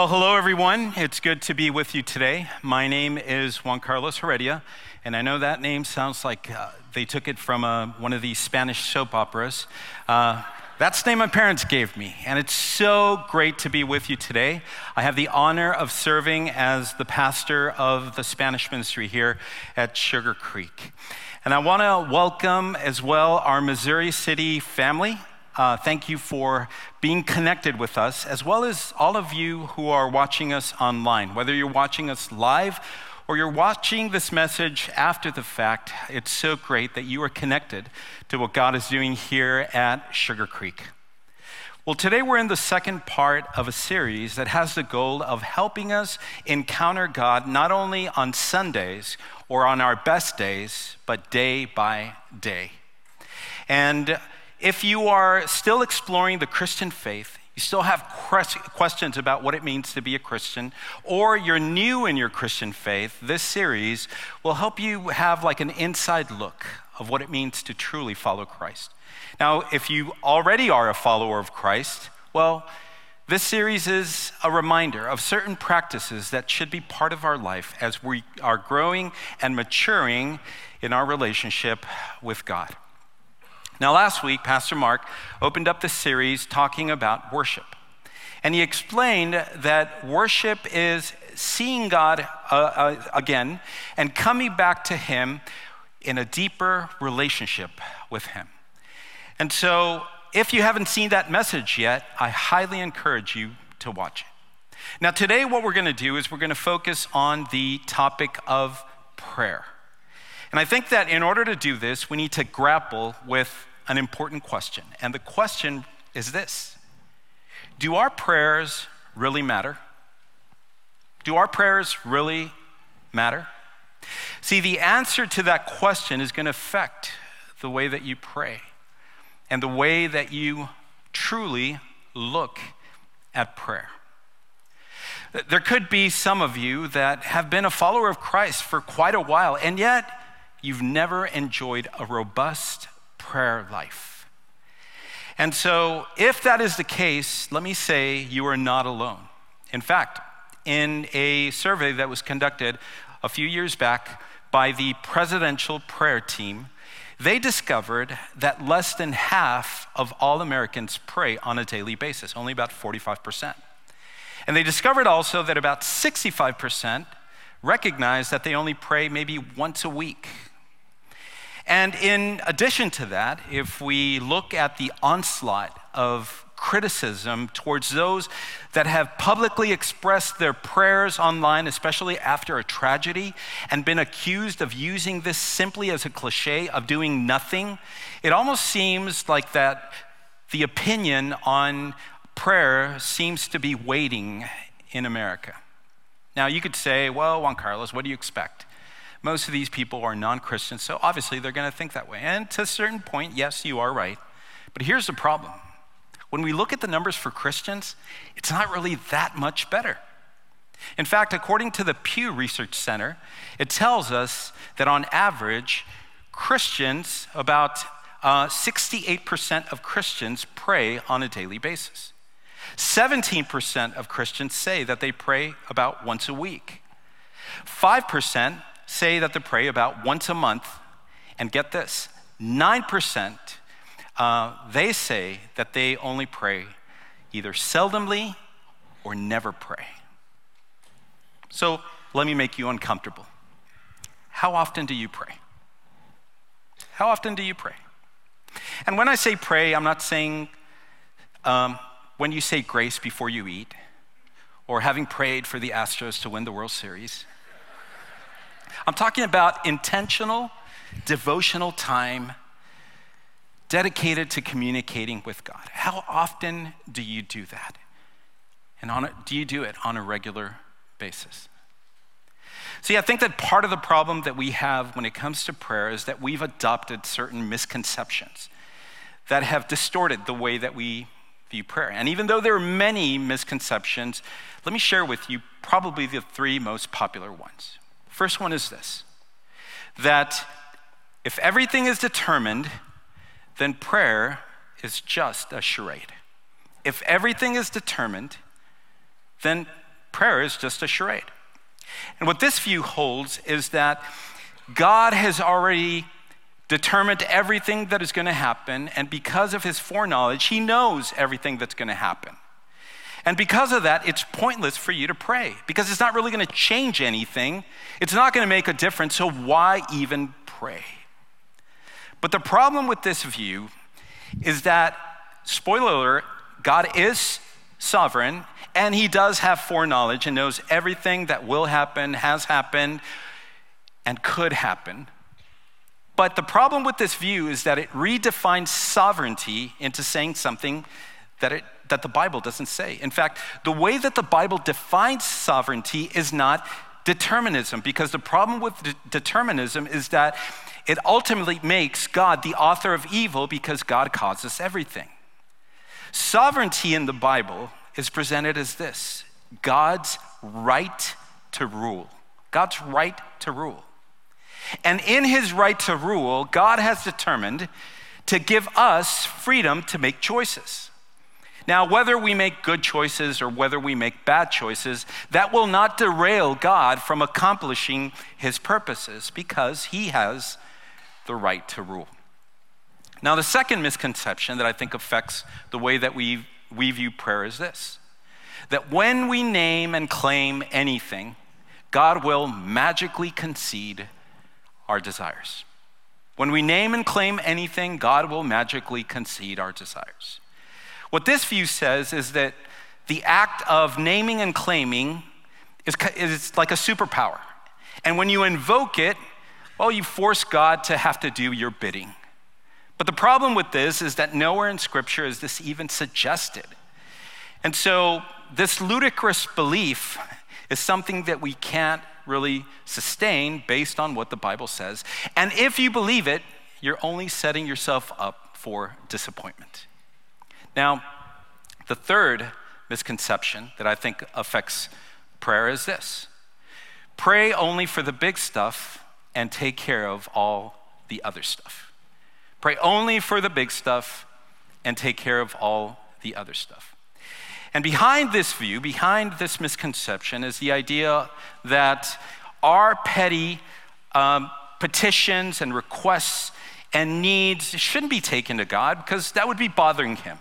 Well, hello everyone. It's good to be with you today. My name is Juan Carlos Heredia, and I know that name sounds like uh, they took it from uh, one of these Spanish soap operas. Uh, that's the name my parents gave me, and it's so great to be with you today. I have the honor of serving as the pastor of the Spanish ministry here at Sugar Creek. And I want to welcome as well our Missouri City family. Uh, thank you for being connected with us, as well as all of you who are watching us online. Whether you're watching us live or you're watching this message after the fact, it's so great that you are connected to what God is doing here at Sugar Creek. Well, today we're in the second part of a series that has the goal of helping us encounter God not only on Sundays or on our best days, but day by day. And if you are still exploring the Christian faith, you still have questions about what it means to be a Christian, or you're new in your Christian faith, this series will help you have like an inside look of what it means to truly follow Christ. Now, if you already are a follower of Christ, well, this series is a reminder of certain practices that should be part of our life as we are growing and maturing in our relationship with God. Now, last week, Pastor Mark opened up the series talking about worship. And he explained that worship is seeing God uh, uh, again and coming back to Him in a deeper relationship with Him. And so, if you haven't seen that message yet, I highly encourage you to watch it. Now, today, what we're going to do is we're going to focus on the topic of prayer. And I think that in order to do this, we need to grapple with an important question. And the question is this Do our prayers really matter? Do our prayers really matter? See, the answer to that question is going to affect the way that you pray and the way that you truly look at prayer. There could be some of you that have been a follower of Christ for quite a while, and yet you've never enjoyed a robust prayer life. And so, if that is the case, let me say you are not alone. In fact, in a survey that was conducted a few years back by the presidential prayer team, they discovered that less than half of all Americans pray on a daily basis, only about 45%. And they discovered also that about 65% recognize that they only pray maybe once a week and in addition to that, if we look at the onslaught of criticism towards those that have publicly expressed their prayers online, especially after a tragedy, and been accused of using this simply as a cliche of doing nothing, it almost seems like that the opinion on prayer seems to be waiting in America. Now, you could say, well, Juan Carlos, what do you expect? Most of these people are non Christians, so obviously they're going to think that way. And to a certain point, yes, you are right. But here's the problem when we look at the numbers for Christians, it's not really that much better. In fact, according to the Pew Research Center, it tells us that on average, Christians, about uh, 68% of Christians pray on a daily basis. 17% of Christians say that they pray about once a week. 5% say that they pray about once a month. And get this 9% uh, they say that they only pray either seldomly or never pray. So let me make you uncomfortable. How often do you pray? How often do you pray? And when I say pray, I'm not saying um, when you say grace before you eat or having prayed for the Astros to win the World Series. I'm talking about intentional, devotional time dedicated to communicating with God. How often do you do that? And on a, do you do it on a regular basis? See, I think that part of the problem that we have when it comes to prayer is that we've adopted certain misconceptions that have distorted the way that we view prayer. And even though there are many misconceptions, let me share with you probably the three most popular ones. First one is this that if everything is determined, then prayer is just a charade. If everything is determined, then prayer is just a charade. And what this view holds is that God has already determined everything that is going to happen, and because of his foreknowledge, he knows everything that's going to happen. And because of that, it's pointless for you to pray because it's not really going to change anything. It's not going to make a difference, so why even pray? But the problem with this view is that, spoiler alert, God is sovereign and he does have foreknowledge and knows everything that will happen, has happened, and could happen. But the problem with this view is that it redefines sovereignty into saying something that, it, that the Bible doesn't say. In fact, the way that the Bible defines sovereignty is not determinism, because the problem with de- determinism is that it ultimately makes God the author of evil because God causes everything. Sovereignty in the Bible is presented as this God's right to rule. God's right to rule. And in his right to rule, God has determined to give us freedom to make choices. Now, whether we make good choices or whether we make bad choices, that will not derail God from accomplishing his purposes because he has the right to rule. Now, the second misconception that I think affects the way that we, we view prayer is this that when we name and claim anything, God will magically concede our desires. When we name and claim anything, God will magically concede our desires. What this view says is that the act of naming and claiming is, is like a superpower. And when you invoke it, well, you force God to have to do your bidding. But the problem with this is that nowhere in Scripture is this even suggested. And so, this ludicrous belief is something that we can't really sustain based on what the Bible says. And if you believe it, you're only setting yourself up for disappointment. Now, the third misconception that I think affects prayer is this pray only for the big stuff and take care of all the other stuff. Pray only for the big stuff and take care of all the other stuff. And behind this view, behind this misconception, is the idea that our petty um, petitions and requests and needs shouldn't be taken to God because that would be bothering Him.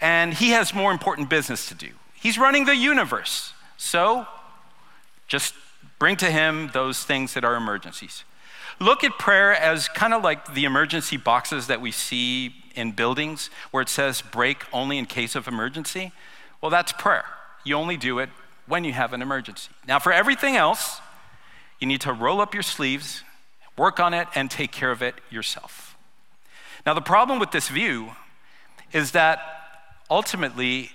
And He has more important business to do. He's running the universe. So just bring to Him those things that are emergencies. Look at prayer as kind of like the emergency boxes that we see in buildings where it says break only in case of emergency. Well, that's prayer. You only do it when you have an emergency. Now, for everything else, you need to roll up your sleeves, work on it, and take care of it yourself. Now, the problem with this view is that ultimately,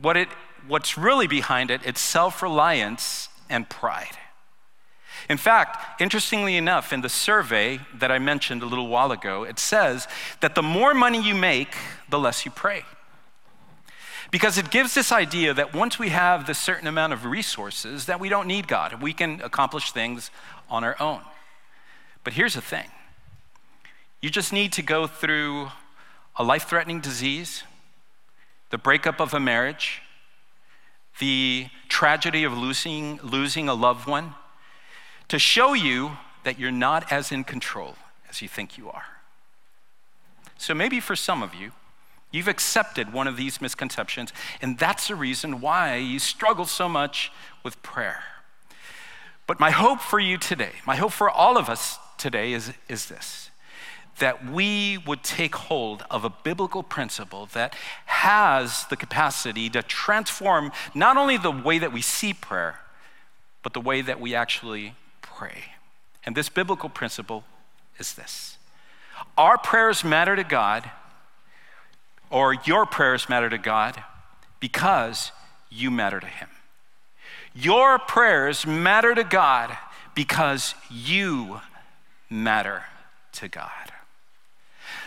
what it, what's really behind it, it's self reliance and pride. In fact, interestingly enough, in the survey that I mentioned a little while ago, it says that the more money you make, the less you pray. Because it gives this idea that once we have this certain amount of resources, that we don't need God. We can accomplish things on our own. But here's the thing you just need to go through a life threatening disease, the breakup of a marriage, the tragedy of losing, losing a loved one, to show you that you're not as in control as you think you are. So maybe for some of you, You've accepted one of these misconceptions, and that's the reason why you struggle so much with prayer. But my hope for you today, my hope for all of us today is, is this that we would take hold of a biblical principle that has the capacity to transform not only the way that we see prayer, but the way that we actually pray. And this biblical principle is this our prayers matter to God or your prayers matter to God because you matter to Him. Your prayers matter to God because you matter to God.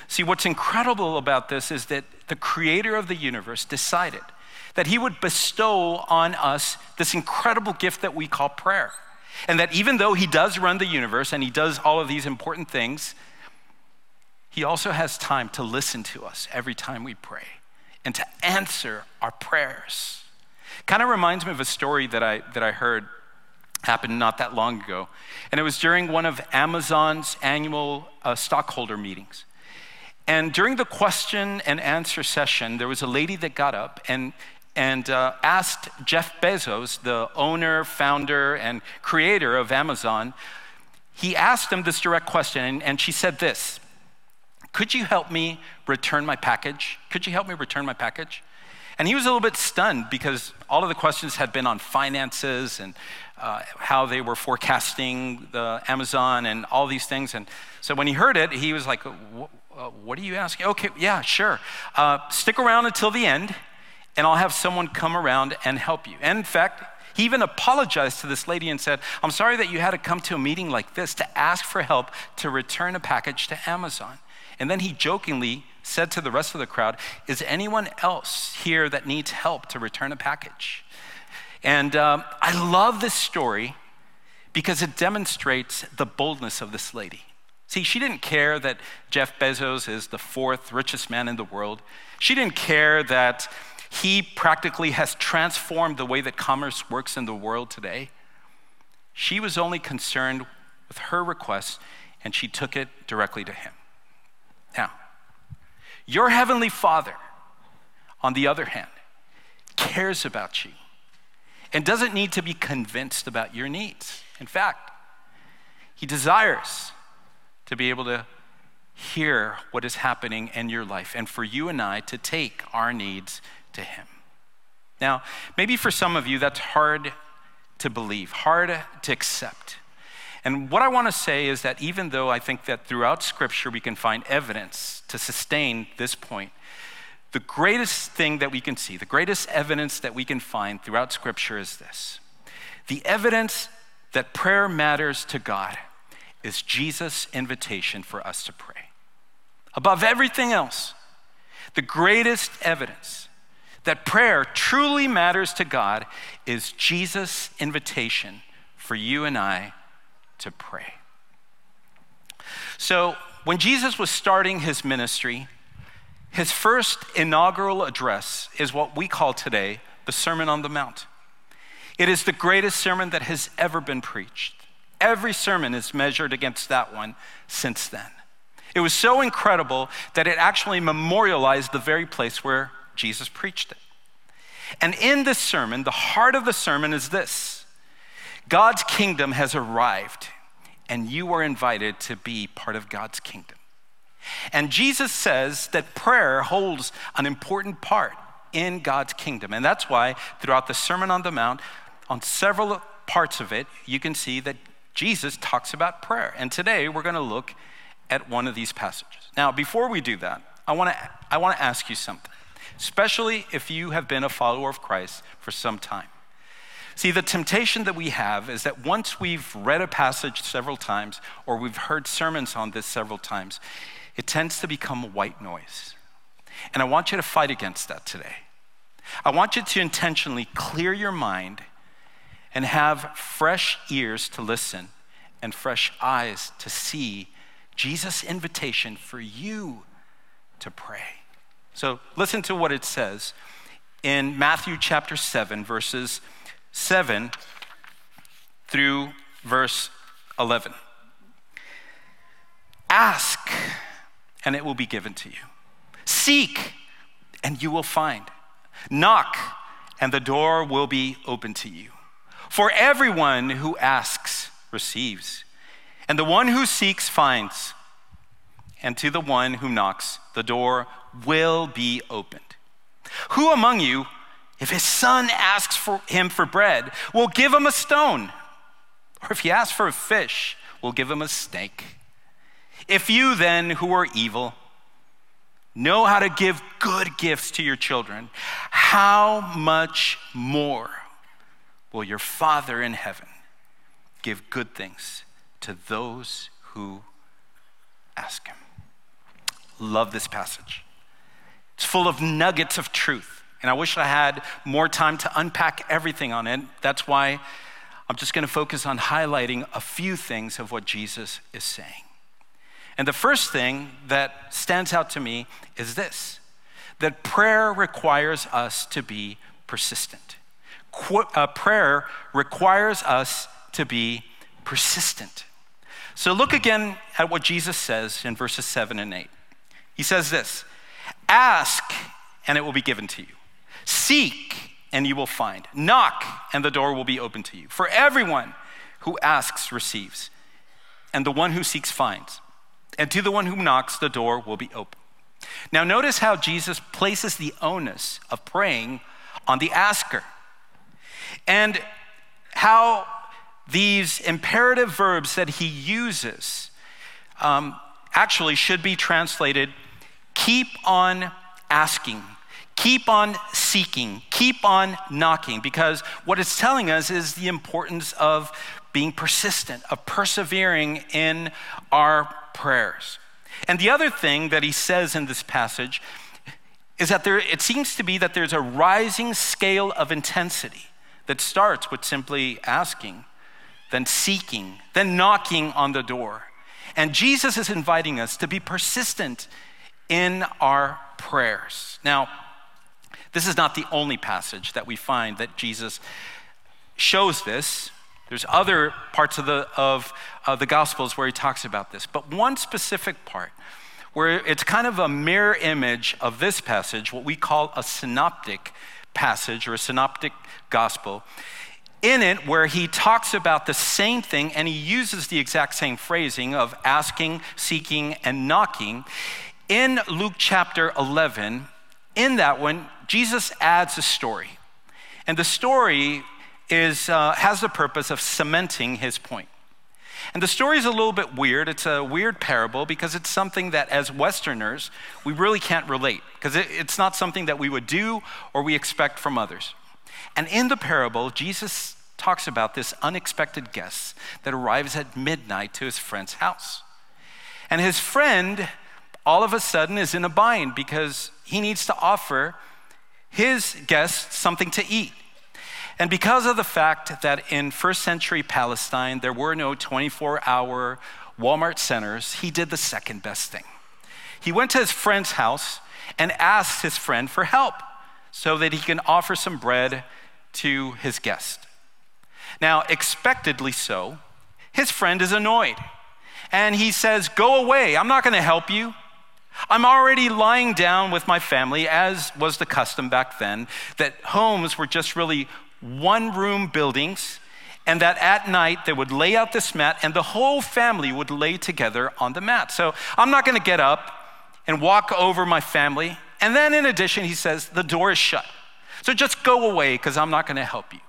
See, what's incredible about this is that the creator of the universe decided that he would bestow on us this incredible gift that we call prayer. And that even though he does run the universe and he does all of these important things, he also has time to listen to us every time we pray and to answer our prayers. Kind of reminds me of a story that I, that I heard happened not that long ago. And it was during one of Amazon's annual uh, stockholder meetings. And during the question and answer session, there was a lady that got up and, and uh, asked Jeff Bezos, the owner, founder, and creator of Amazon, he asked him this direct question, and, and she said this Could you help me return my package? Could you help me return my package? And he was a little bit stunned because all of the questions had been on finances and uh, how they were forecasting the Amazon and all these things. And so when he heard it, he was like, What are you asking? Okay, yeah, sure. Uh, stick around until the end, and I'll have someone come around and help you. And in fact, he even apologized to this lady and said, I'm sorry that you had to come to a meeting like this to ask for help to return a package to Amazon. And then he jokingly said to the rest of the crowd, Is anyone else here that needs help to return a package? And um, I love this story because it demonstrates the boldness of this lady. See, she didn't care that Jeff Bezos is the fourth richest man in the world. She didn't care that he practically has transformed the way that commerce works in the world today. She was only concerned with her request, and she took it directly to him. Now, your heavenly Father, on the other hand, cares about you and doesn't need to be convinced about your needs. In fact, he desires to be able to hear what is happening in your life and for you and I to take our needs to him. Now, maybe for some of you, that's hard to believe, hard to accept. And what I want to say is that even though I think that throughout Scripture we can find evidence to sustain this point, the greatest thing that we can see, the greatest evidence that we can find throughout Scripture is this the evidence that prayer matters to God is Jesus' invitation for us to pray. Above everything else, the greatest evidence that prayer truly matters to God is Jesus' invitation for you and I to pray. So, when Jesus was starting his ministry, his first inaugural address is what we call today the Sermon on the Mount. It is the greatest sermon that has ever been preached. Every sermon is measured against that one since then. It was so incredible that it actually memorialized the very place where Jesus preached it. And in this sermon, the heart of the sermon is this God's kingdom has arrived, and you are invited to be part of God's kingdom. And Jesus says that prayer holds an important part in God's kingdom. And that's why throughout the Sermon on the Mount, on several parts of it, you can see that Jesus talks about prayer. And today we're going to look at one of these passages. Now, before we do that, I want to I want to ask you something, especially if you have been a follower of Christ for some time. See, the temptation that we have is that once we've read a passage several times or we've heard sermons on this several times, it tends to become white noise. And I want you to fight against that today. I want you to intentionally clear your mind and have fresh ears to listen and fresh eyes to see Jesus' invitation for you to pray. So listen to what it says in Matthew chapter 7, verses 7 through verse 11. Ask and it will be given to you. Seek, and you will find. Knock, and the door will be open to you. For everyone who asks receives, and the one who seeks finds. And to the one who knocks, the door will be opened. Who among you, if his son asks for him for bread, we'll give him a stone? Or if he asks for a fish, we'll give him a snake? If you then, who are evil, know how to give good gifts to your children, how much more will your Father in heaven give good things to those who ask Him? Love this passage. It's full of nuggets of truth. And I wish I had more time to unpack everything on it. That's why I'm just going to focus on highlighting a few things of what Jesus is saying. And the first thing that stands out to me is this that prayer requires us to be persistent. qu- uh, prayer requires us to be persistent. So look again at what Jesus says in verses 7 and 8. He says this Ask, and it will be given to you. Seek, and you will find. Knock, and the door will be open to you. For everyone who asks receives, and the one who seeks finds. And to the one who knocks, the door will be open. Now, notice how Jesus places the onus of praying on the asker, and how these imperative verbs that he uses um, actually should be translated keep on asking, keep on seeking, keep on knocking, because what it's telling us is the importance of being persistent, of persevering in our prayers. And the other thing that he says in this passage is that there, it seems to be that there's a rising scale of intensity that starts with simply asking then seeking, then knocking on the door. And Jesus is inviting us to be persistent in our prayers. Now, this is not the only passage that we find that Jesus shows this. There's other parts of the, of, of the Gospels where he talks about this. But one specific part where it's kind of a mirror image of this passage, what we call a synoptic passage or a synoptic gospel, in it where he talks about the same thing and he uses the exact same phrasing of asking, seeking, and knocking. In Luke chapter 11, in that one, Jesus adds a story. And the story is, uh, has the purpose of cementing his point. And the story is a little bit weird. It's a weird parable because it's something that, as Westerners, we really can't relate because it, it's not something that we would do or we expect from others. And in the parable, Jesus talks about this unexpected guest that arrives at midnight to his friend's house. And his friend, all of a sudden, is in a bind because he needs to offer his guest something to eat. And because of the fact that in first century Palestine there were no 24 hour Walmart centers, he did the second best thing. He went to his friend's house and asked his friend for help so that he can offer some bread to his guest. Now, expectedly so, his friend is annoyed. And he says, Go away, I'm not going to help you. I'm already lying down with my family, as was the custom back then, that homes were just really one room buildings, and that at night they would lay out this mat, and the whole family would lay together on the mat. So I'm not going to get up and walk over my family. And then, in addition, he says, The door is shut. So just go away because I'm not going to help you.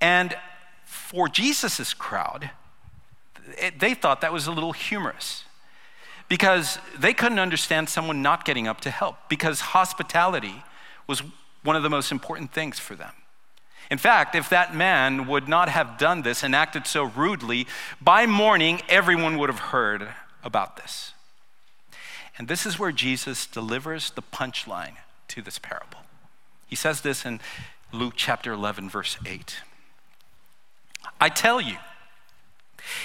And for Jesus' crowd, they thought that was a little humorous because they couldn't understand someone not getting up to help because hospitality was one of the most important things for them. In fact, if that man would not have done this and acted so rudely, by morning everyone would have heard about this. And this is where Jesus delivers the punchline to this parable. He says this in Luke chapter 11, verse 8. I tell you,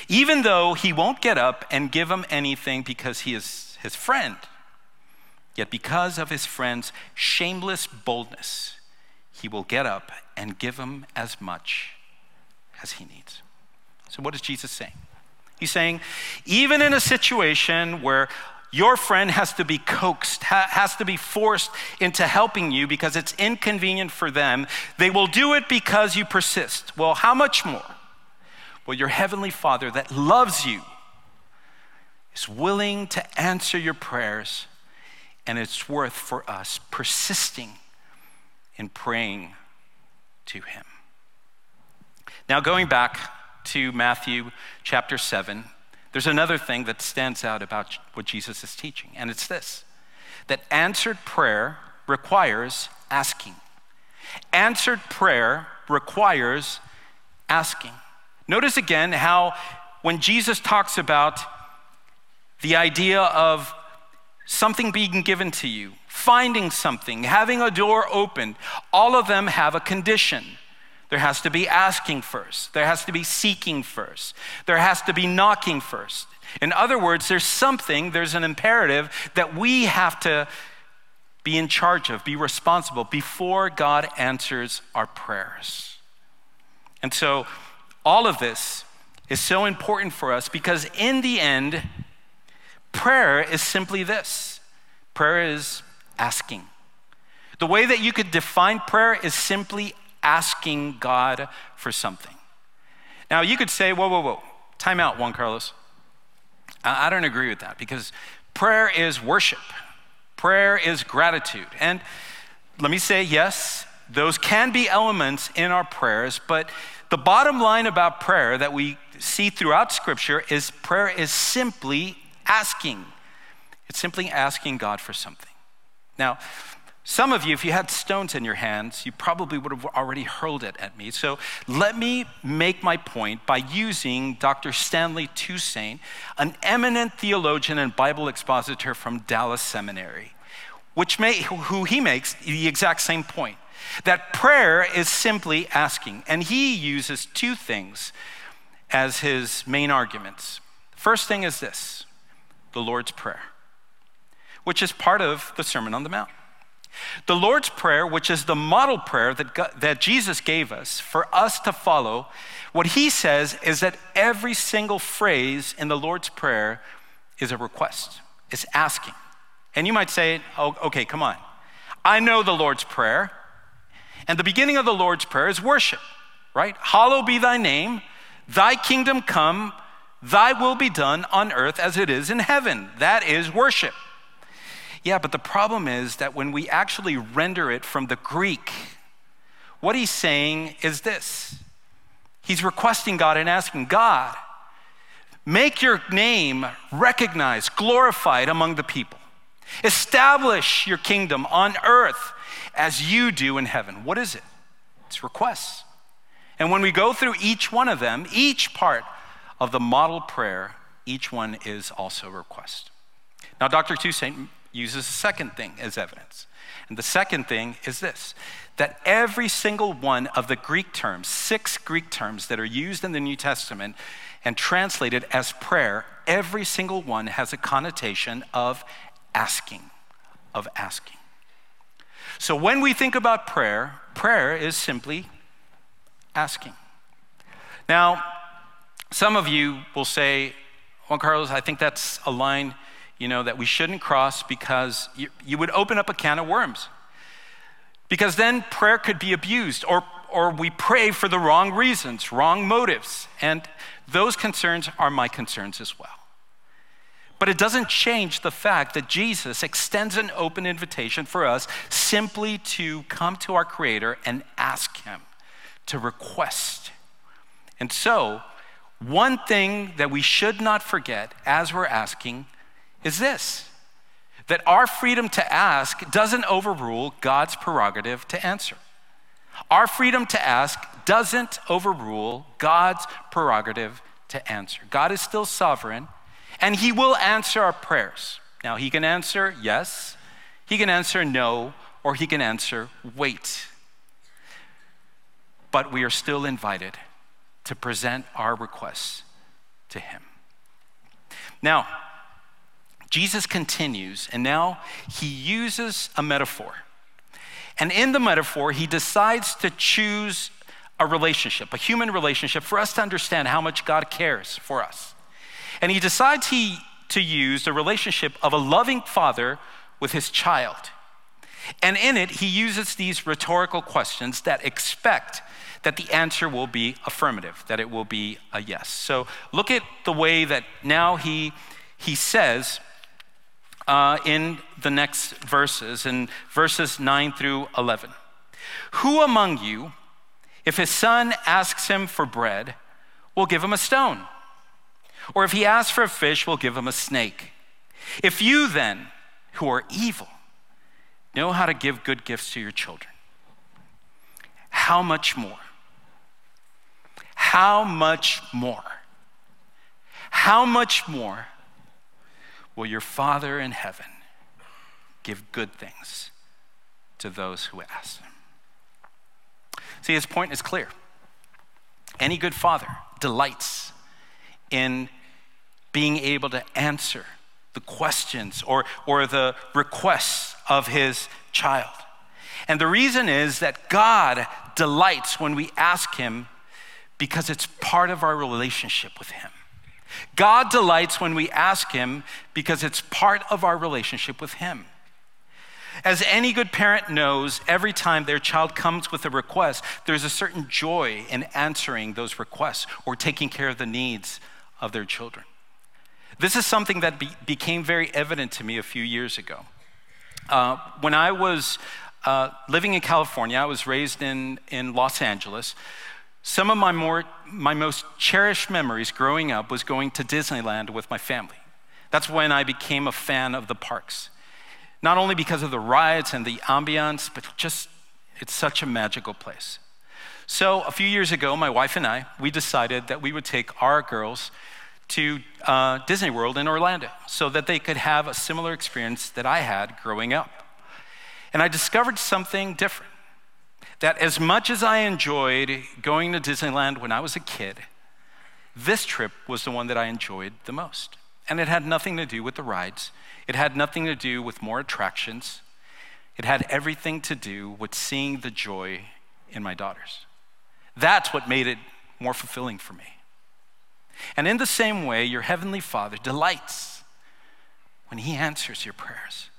even though he won't get up and give him anything because he is his friend, yet because of his friend's shameless boldness, he will get up and give him as much as he needs. So, what is Jesus saying? He's saying, even in a situation where your friend has to be coaxed, ha- has to be forced into helping you because it's inconvenient for them, they will do it because you persist. Well, how much more? Well, your heavenly Father that loves you is willing to answer your prayers, and it's worth for us persisting in praying to Him. Now, going back to Matthew chapter 7, there's another thing that stands out about what Jesus is teaching, and it's this that answered prayer requires asking. Answered prayer requires asking. Notice again how when Jesus talks about the idea of something being given to you, finding something, having a door opened, all of them have a condition. There has to be asking first, there has to be seeking first, there has to be knocking first. In other words, there's something, there's an imperative that we have to be in charge of, be responsible before God answers our prayers. And so, all of this is so important for us because, in the end, prayer is simply this prayer is asking. The way that you could define prayer is simply asking God for something. Now, you could say, whoa, whoa, whoa, time out, Juan Carlos. I don't agree with that because prayer is worship, prayer is gratitude. And let me say, yes, those can be elements in our prayers, but the bottom line about prayer that we see throughout Scripture is prayer is simply asking. It's simply asking God for something. Now, some of you, if you had stones in your hands, you probably would have already hurled it at me. So let me make my point by using Dr. Stanley Toussaint, an eminent theologian and Bible expositor from Dallas Seminary, which may, who he makes the exact same point that prayer is simply asking. And he uses two things as his main arguments. First thing is this the Lord's Prayer, which is part of the Sermon on the Mount. The Lord's Prayer, which is the model prayer that, God, that Jesus gave us for us to follow, what he says is that every single phrase in the Lord's Prayer is a request, it's asking. And you might say, oh, okay, come on. I know the Lord's Prayer, and the beginning of the Lord's Prayer is worship, right? Hallowed be thy name, thy kingdom come, thy will be done on earth as it is in heaven. That is worship. Yeah, but the problem is that when we actually render it from the Greek, what he's saying is this He's requesting God and asking God, make your name recognized, glorified among the people. Establish your kingdom on earth as you do in heaven. What is it? It's requests. And when we go through each one of them, each part of the model prayer, each one is also a request. Now, Dr. Toussaint uses a second thing as evidence. And the second thing is this that every single one of the Greek terms, six Greek terms that are used in the New Testament and translated as prayer, every single one has a connotation of asking, of asking. So when we think about prayer, prayer is simply asking. Now, some of you will say, Juan Carlos, I think that's a line you know, that we shouldn't cross because you, you would open up a can of worms. Because then prayer could be abused, or, or we pray for the wrong reasons, wrong motives. And those concerns are my concerns as well. But it doesn't change the fact that Jesus extends an open invitation for us simply to come to our Creator and ask Him, to request. And so, one thing that we should not forget as we're asking is this that our freedom to ask doesn't overrule God's prerogative to answer. Our freedom to ask doesn't overrule God's prerogative to answer. God is still sovereign, and He will answer our prayers. Now, He can answer yes, He can answer no, or He can answer wait. But we are still invited to present our requests to Him. Now, Jesus continues, and now he uses a metaphor. And in the metaphor, he decides to choose a relationship, a human relationship, for us to understand how much God cares for us. And he decides he, to use the relationship of a loving father with his child. And in it, he uses these rhetorical questions that expect that the answer will be affirmative, that it will be a yes. So look at the way that now he, he says, uh, in the next verses, in verses 9 through 11. Who among you, if his son asks him for bread, will give him a stone? Or if he asks for a fish, we'll give him a snake? If you then, who are evil, know how to give good gifts to your children, how much more? How much more? How much more will your Father in heaven give good things to those who ask him. See, his point is clear. Any good father delights in being able to answer the questions or, or the requests of his child. And the reason is that God delights when we ask him because it's part of our relationship with him. God delights when we ask him because it's part of our relationship with him. As any good parent knows, every time their child comes with a request, there's a certain joy in answering those requests or taking care of the needs of their children. This is something that be- became very evident to me a few years ago. Uh, when I was uh, living in California, I was raised in, in Los Angeles. Some of my, more, my most cherished memories growing up was going to Disneyland with my family. That's when I became a fan of the parks. Not only because of the rides and the ambiance, but just it's such a magical place. So a few years ago, my wife and I, we decided that we would take our girls to uh, Disney World in Orlando so that they could have a similar experience that I had growing up. And I discovered something different that as much as I enjoyed going to Disneyland when I was a kid, this trip was the one that I enjoyed the most. And it had nothing to do with the rides, it had nothing to do with more attractions. It had everything to do with seeing the joy in my daughters. That's what made it more fulfilling for me. And in the same way, your Heavenly Father delights when He answers your prayers,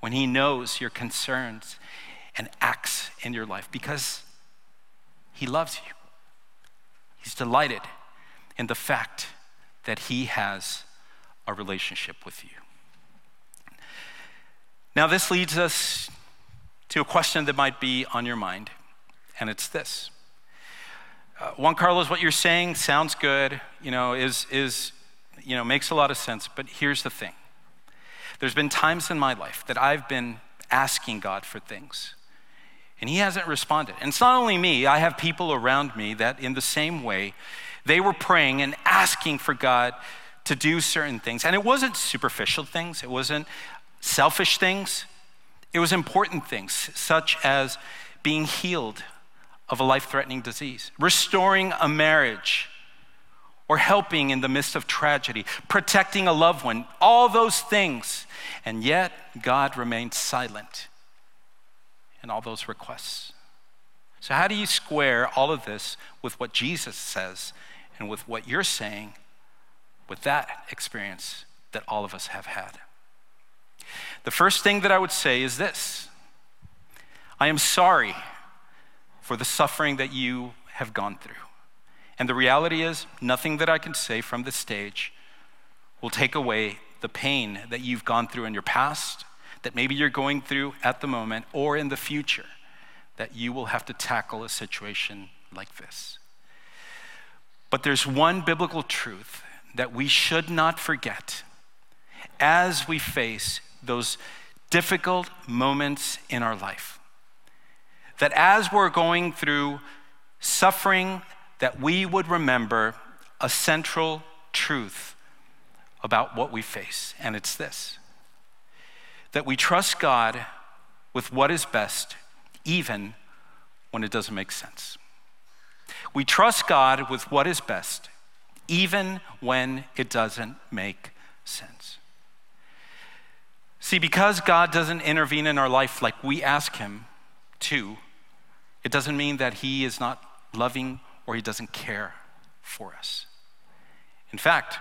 when He knows your concerns and acts in your life because He loves you. He's delighted in the fact that He has a relationship with you. Now, this leads us to a question that might be on your mind, and it's this uh, Juan Carlos, what you're saying sounds good, you know, is, is, you know, makes a lot of sense, but here's the thing. There's been times in my life that I've been asking God for things, and He hasn't responded. And it's not only me, I have people around me that, in the same way, they were praying and asking for God to do certain things. And it wasn't superficial things, it wasn't selfish things, it was important things, such as being healed of a life threatening disease, restoring a marriage, or helping in the midst of tragedy, protecting a loved one, all those things. And yet, God remained silent in all those requests. So, how do you square all of this with what Jesus says and with what you're saying with that experience that all of us have had? The first thing that I would say is this I am sorry for the suffering that you have gone through. And the reality is, nothing that I can say from this stage will take away the pain that you've gone through in your past, that maybe you're going through at the moment, or in the future, that you will have to tackle a situation like this. But there's one biblical truth that we should not forget as we face those difficult moments in our life that as we're going through suffering, that we would remember a central truth about what we face, and it's this that we trust God with what is best, even when it doesn't make sense. We trust God with what is best, even when it doesn't make sense. See, because God doesn't intervene in our life like we ask Him to, it doesn't mean that He is not loving or He doesn't care for us. In fact,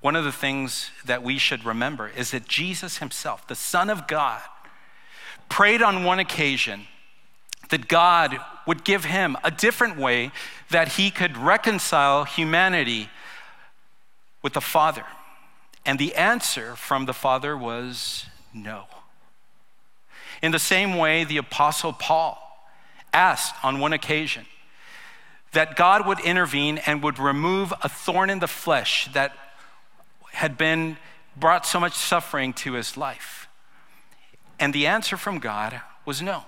one of the things that we should remember is that Jesus Himself, the Son of God, prayed on one occasion that God would give him a different way that he could reconcile humanity with the Father. And the answer from the Father was no. In the same way, the Apostle Paul asked on one occasion that God would intervene and would remove a thorn in the flesh that had been brought so much suffering to his life. And the answer from God was no.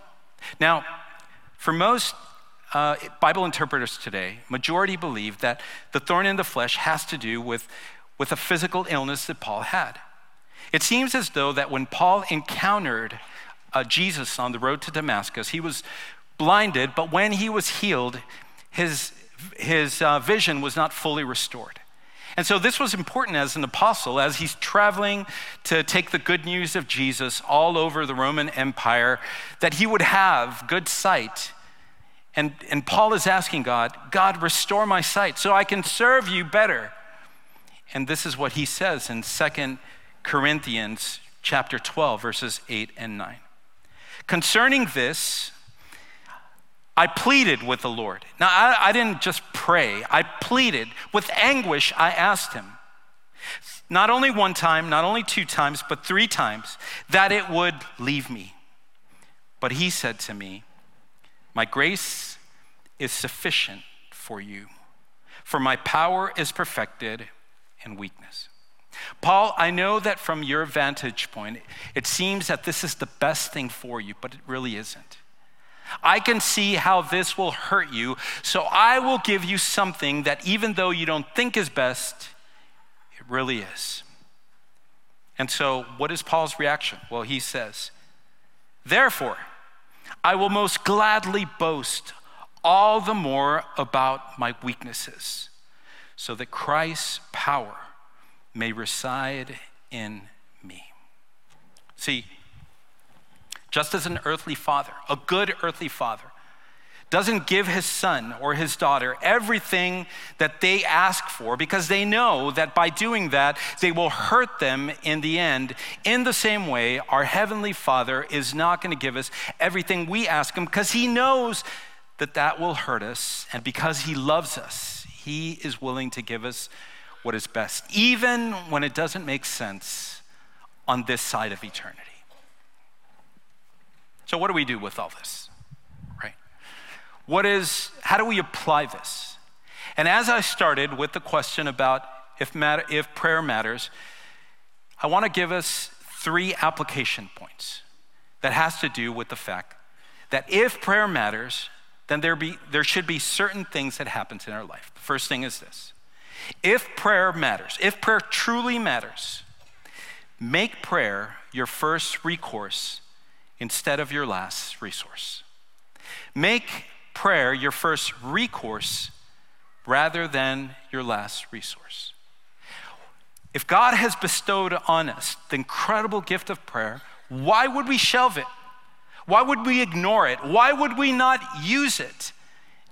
Now, for most uh, Bible interpreters today, majority believe that the thorn in the flesh has to do with, with a physical illness that Paul had. It seems as though that when Paul encountered uh, Jesus on the road to Damascus, he was blinded, but when he was healed, his, his uh, vision was not fully restored. And so this was important as an apostle, as he's traveling to take the good news of Jesus all over the Roman Empire, that he would have good sight. And, and Paul is asking God, God, restore my sight so I can serve you better. And this is what he says in 2 Corinthians chapter 12, verses 8 and 9. Concerning this, I pleaded with the Lord. Now, I, I, didn't just pray, I pleaded. With anguish, I asked him, not only one time, not only two times, but three times, that it would leave me. But he said to me, My grace is sufficient for you, for my power is perfected in weakness. Paul, I know that from your vantage point, it seems that this is the best thing for you, but it really isn't. I can see how this will hurt you, so I will give you something that even though you don't think is best, it really is. And so, what is Paul's reaction? Well, he says, Therefore, I will most gladly boast all the more about my weaknesses, so that Christ's power may reside in me. See, just as an earthly father, a good earthly father, doesn't give his son or his daughter everything that they ask for because they know that by doing that, they will hurt them in the end. In the same way, our Heavenly Father is not going to give us everything we ask Him because He knows that that will hurt us. And because He loves us, He is willing to give us what is best, even when it doesn't make sense on this side of eternity. So, what do we do with all this? Right? What is, how do we apply this? And as I started with the question about if, matter, if prayer matters, I want to give us three application points that has to do with the fact that if prayer matters, then there, be, there should be certain things that happens in our life. The first thing is this if prayer matters, if prayer truly matters, make prayer your first recourse instead of your last resource. Make prayer your first recourse rather than your last resource. If God has bestowed on us the incredible gift of prayer, why would we shelve it? Why would we ignore it? Why would we not use it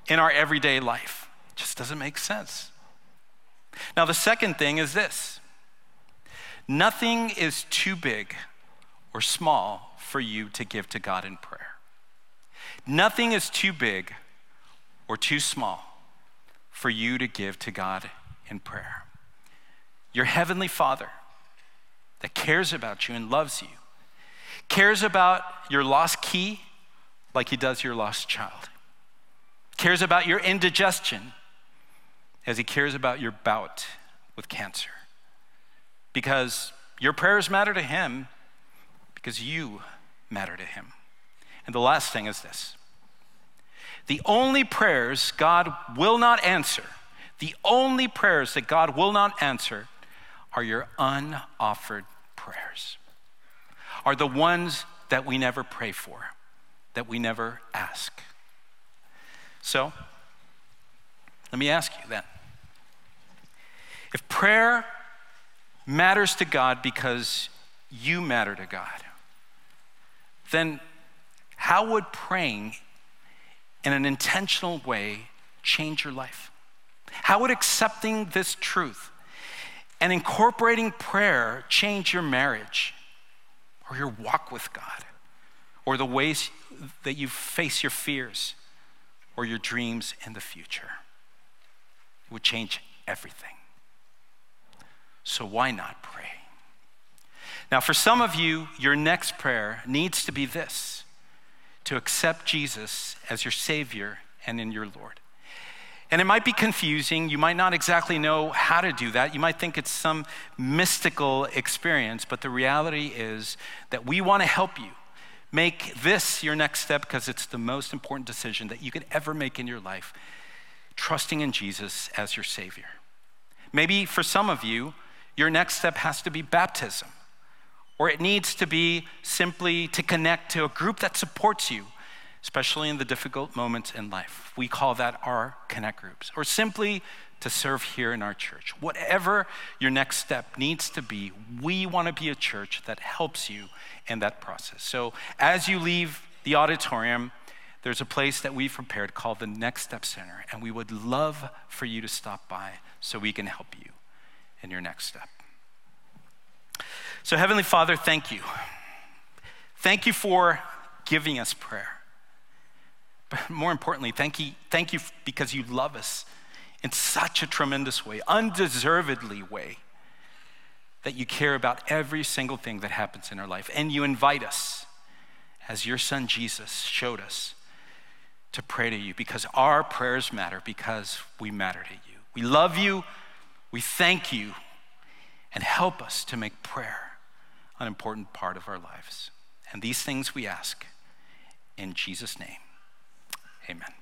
in our everyday life? It just doesn't make sense. Now, the second thing is this nothing is too big or small for you to give to God in prayer. Nothing is too big or too small for you to give to God in prayer. Your Heavenly Father that cares about you and loves you, cares about your lost key like He does your lost child, cares about your indigestion as He cares about your bout with cancer. Because your prayers matter to Him because you matter to Him. And the last thing is this the only prayers God will not answer, the only prayers that God will not answer are your unoffered prayers, are the ones that we never pray for, that we never ask. So, let me ask you then if prayer matters to God because you matter to God, then how would praying in an intentional way change your life? How would accepting this truth and incorporating prayer change your marriage or your walk with God or the ways that you face your fears or your dreams in the future? It would change everything. So why not pray? Now, for some of you, your next prayer needs to be this to accept Jesus as your Savior and in your Lord. And it might be confusing. You might not exactly know how to do that. You might think it's some mystical experience, but the reality is that we want to help you make this your next step because it's the most important decision that you could ever make in your life trusting in Jesus as your Savior. Maybe for some of you, your next step has to be baptism, or it needs to be simply to connect to a group that supports you, especially in the difficult moments in life. We call that our connect groups, or simply to serve here in our church. Whatever your next step needs to be, we want to be a church that helps you in that process. So as you leave the auditorium, there's a place that we've prepared called the Next Step Center, and we would love for you to stop by so we can help you in your next step. So, Heavenly Father, thank you. Thank you for giving us prayer. But more importantly, thank you, thank you because you love us in such a tremendous way, undeservedly way, that you care about every single thing that happens in our life. And you invite us, as your son Jesus showed us, to pray to you because our prayers matter, because we matter to you. We love you, we thank you, and help us to make prayer an important part of our lives. And these things we ask in Jesus' name. Amen.